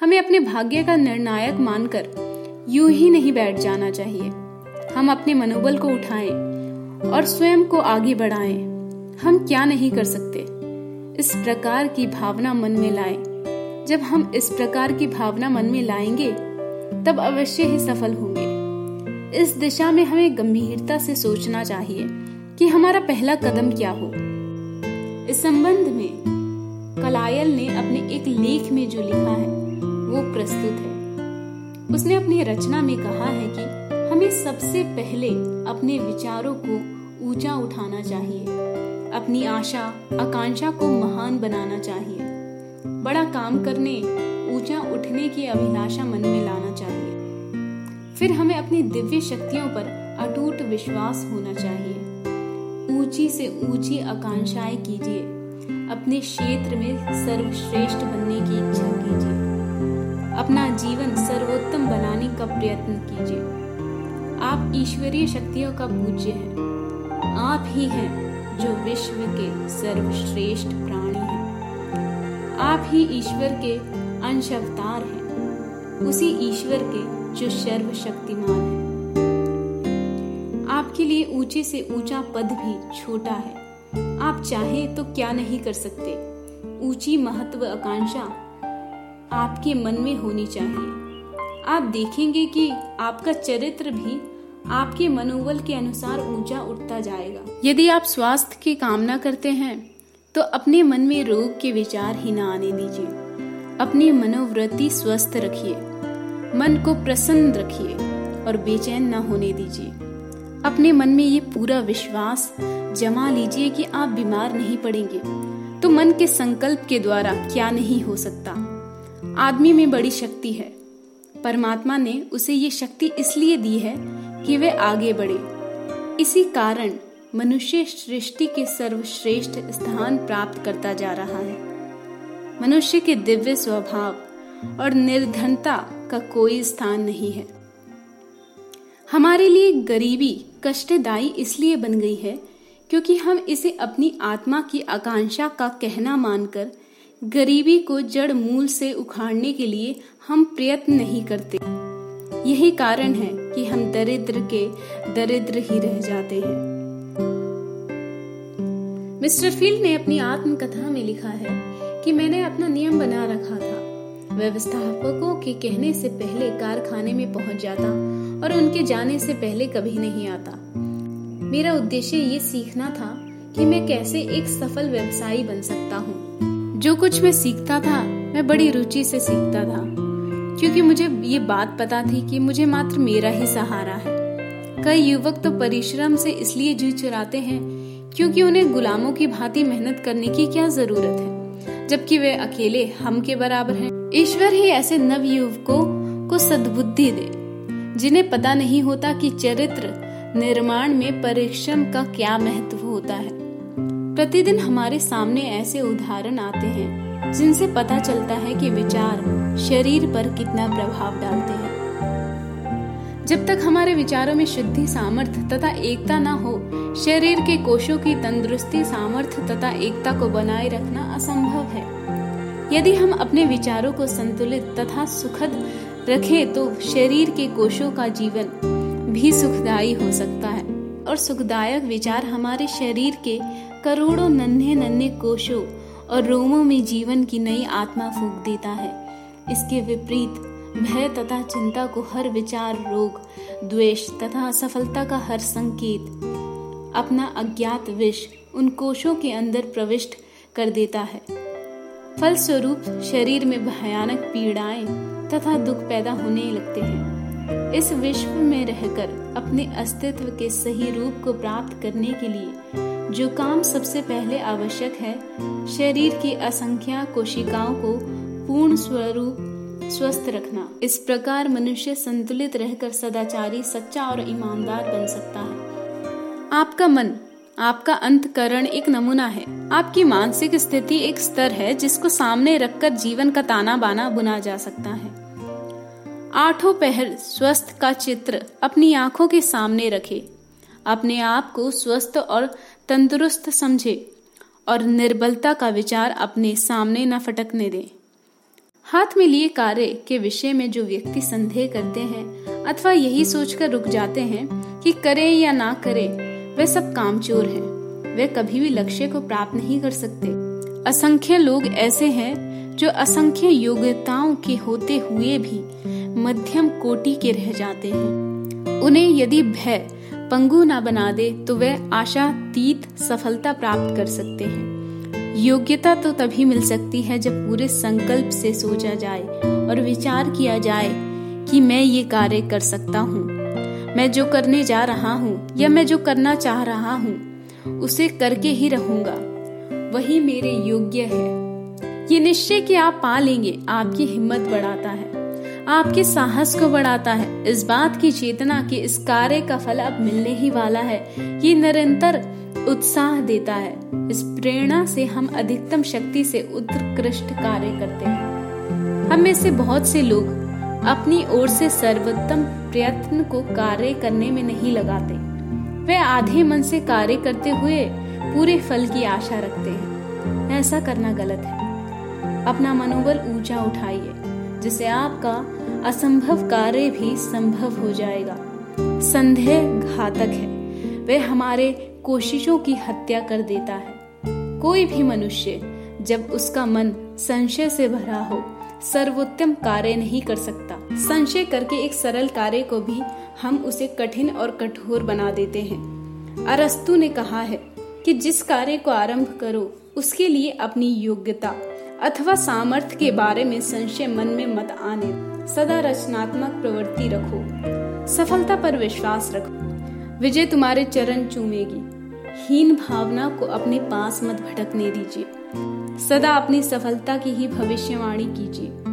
हमें अपने भाग्य का निर्णायक मानकर यूँ ही नहीं बैठ जाना चाहिए। हम अपने मनोबल को उठाएँ और स्वयं को आगे बढ़ाएँ। हम क्या नहीं कर सकते? इस प्रकार की भावना मन में लाएँ। जब हम इस प्रकार की भावना मन में लाएँगे, तब अवश्य ही सफल होंगे। इस दिशा में हमें गंभीरता से सोचना चाहिए कि हमारा पहला कदम क्या हो। इस संबंध में कलायल ने अपने एक लेख में जो लिखा है वो प्रस्तुत है। उसने अपनी रचना में कहा है कि हमें सबसे पहले अपने विचारों को ऊँचा उठाना चाहिए, अपनी आशा, आकांक्षा को महान बनाना चाहिए, बड़ा काम करने, ऊँचा उठने की अभिलाषा मन में लाना चाहिए। फिर हमें अपनी दिव्य शक्तियों पर अटूट विश्वास होना चाहिए। ऊँची से ऊँची आकांक्षाएँ कीजिए, अपने क्षेत्र में सर्वश्रेष्ठ बनने की इच्छा कीजिए। अपना जीवन सर्वोत्तम बनाने का प्रयत्न कीजिए। आप ईश्वरीय शक्तियों का पूज्य हैं। आप ही हैं जो विश्व के सर्वश्रेष्ठ प्राणी हैं। आप ही ईश्वर के अंश अवतार हैं। उसी ईश्वर के जो सर्वशक्तिमान है। आपके लिए ऊँचे से ऊँचा पद भी छोटा है। आप चाहे तो क्या नहीं कर सकते। ऊँची महत्व आकांक्षा आपके मन में होनी चाहिए। आप देखेंगे कि आपका चरित्र भी आपके मनोबल के अनुसार ऊँचा उठता जाएगा। यदि आप स्वास्थ्य की कामना करते हैं तो अपने मन में रोग के विचार ही ना आने दीजिए। अपनी मनोवृत्ति स्वस्थ रखिए, मन को प्रसन्न रखिए और बेचैन न होने दीजिए। अपने मन में ये पूरा विश्वास जमा लीजिए कि आप बीमार नहीं पड़ेंगे तो मन के संकल्प के द्वारा क्या नहीं हो सकता। आदमी में बड़ी शक्ति है। परमात्मा ने उसे ये शक्ति इसलिए दी है कि वे आगे बढ़े। इसी कारण मनुष्य सृष्टि के सर्वश्रेष्ठ स्थान प्राप्त करता जा रहा है। मनुष्य के दिव्य स्वभाव और निर्धनता का कोई स्थान नहीं है। हमारे लिए गरीबी कष्टदायी इसलिए बन गई है क्योंकि हम इसे अपनी आत्मा की आकांक्षा का कहना मानकर गरीबी को जड़ मूल से उखाड़ने के लिए हम प्रयत्न नहीं करते। यही कारण है कि हम दरिद्र के दरिद्र ही रह जाते हैं। मिस्टर फ़ील्ड ने अपनी आत्मकथा में लिखा है कि मैंने अपना नियम बना रखा था। व्यवस्थापकों के कहने से पहले कारखाने में पहुँच जाता और उनके जाने से पहले कभी नहीं आता। मेरा उद्देश्य ये सीखना था कि मैं कैसे एक सफल व्यवसायी बन सकता हूँ। जो कुछ मैं सीखता था, मैं बड़ी रुचि से सीखता था। क्योंकि मुझे ये बात पता थी कि मुझे मात्र मेरा ही सहारा है। कई युवक तो परिश्रम से इसलिए जी चुराते हैं, क्योंकि उन्हें गुलामों की भांति मेहनत करने की क्या ज़रूरत है? जबकि वे अकेले हम के बराबर हैं। ईश्वर ही ऐसे नव युवकों को सद्बुद्धि दे, जिन्हें पता नहीं होता कि चरित्र निर्माण में परिश्रम का क्या महत्व होता है। प्रतिदिन हमारे सामने ऐसे उदाहरण आते हैं, जिनसे पता चलता है कि विचार शरीर पर कितना प्रभाव डालते हैं। जब तक हमारे विचारों में शुद्धि, सामर्थ्य तथा एकता न हो, शरीर के कोशों की तंदुरुस्ती, सामर्थ्य तथा एकता को बनाए रखना असंभव है। यदि हम अपने विचारों को संतुलित तथा सुखद रखें तो शरीर के कोशों का जीवन भी सुखदायी हो सकता है। और सुखदायक विचार हमारे शरीर के करोड़ों नन्हे नन्हे कोशों और रोमों में जीवन की नई आत्मा फूक देता है। इसके विपरीत भय तथा चिंता को हर विचार, रोग, द्वेष तथा असफलता का हर संकेत, अपना अज्ञात विष उन कोशों के अंदर प्रविष्ट कर देता है। फलस्वरूप शरीर में भयानक पीड़ाएँ तथा दुख पैदा होने लगते हैं। इस विश्व में रहकर अपने अस्तित्व के सही रूप को प्राप्त करने के लिए, जो काम सबसे पहले आवश्यक है, शरीर की असंख्या कोशिकाओं को पूर्ण स्वरूप स्वस्थ रखना। इस प्रकार मनुष्य संतुलित रहकर सदाचारी, सच्चा और ईमानदार बन सकता है। आपका मन, आपका अंतकरण एक नमूना है। आपकी मानसिक स्थिति एक स्तर है, जिसको सामने रखकर जीवन का ताना बाना बुना जा सकता है। आठों पहर स्वस्थ का चित्र अपनी आँखों के सामने रखे। अपने आप को स्वस्थ और तंदुरुस्त समझे और निर्बलता का विचार अपने सामने न फटकने दे। हाथ में लिए कार्य के विषय में जो व्यक्ति संदेह करते हैं अथवा यही सोचकर रुक जाते हैं कि करे या ना करे, वे सब कामचोर हैं। वे कभी भी लक्ष्य को प्राप्त नहीं कर सकते। असंख्य लोग ऐसे हैं जो असंख्य योग्यताओं के होते हुए भी मध्यम कोटि के रह जाते हैं। उन्हें यदि भय पंगु ना बना दे तो वे आशातीत सफलता प्राप्त कर सकते हैं। योग्यता तो तभी मिल सकती है जब पूरे संकल्प से सोचा जाए और विचार किया जाए कि मैं ये कार्य कर सकता हूँ। मैं जो करने जा रहा हूँ या मैं जो करना चाह रहा हूँ, उसे करके ही रहूँगा। वही मेरे योग्य है। ये निश्चय कि आप पा लेंगे, आपकी हिम्मत बढ़ाता है। आपके साहस को बढ़ाता है। इस बात की चेतना कि इस कार्य का फल अब मिलने ही वाला है। ये निरंतर उत्साह देता है। इस प्रेरणा से हम अधिकतम शक्ति से उत्कृष्ट कार्य करते हैं। हम में से बहुत से लोग अपनी ओर से सर्वोत्तम प्रयत्न को कार्य करने में नहीं लगाते। वे आधे मन से कार्य करते हुए पूरे फल की आशा रखते हैं। ऐसा करना गलत है। अपना मनोबल ऊँचा उठाइए। जिससे आपका असंभव कार्य भी संभव हो जाएगा। संदेह घातक है। वह हमारे कोशिशों की हत्या कर देता है। कोई भी मनुष्य जब उसका मन संशय से भरा हो, सर्वोत्तम कार्य नहीं कर सकता। संशय करके एक सरल कार्य को भी हम उसे कठिन और कठोर बना देते हैं। अरस्तु ने कहा है कि जिस कार्य को आरंभ करो, उसके लिए अपनी योग्यता। अथवा सामर्थ्य के बारे में संशय मन में मत आने। सदा रचनात्मक प्रवृत्ति रखो। सफलता पर विश्वास रखो। विजय तुम्हारे चरण चूमेगी। हीन भावना को अपने पास मत भटकने दीजिए। सदा अपनी सफलता की ही भविष्यवाणी कीजिए।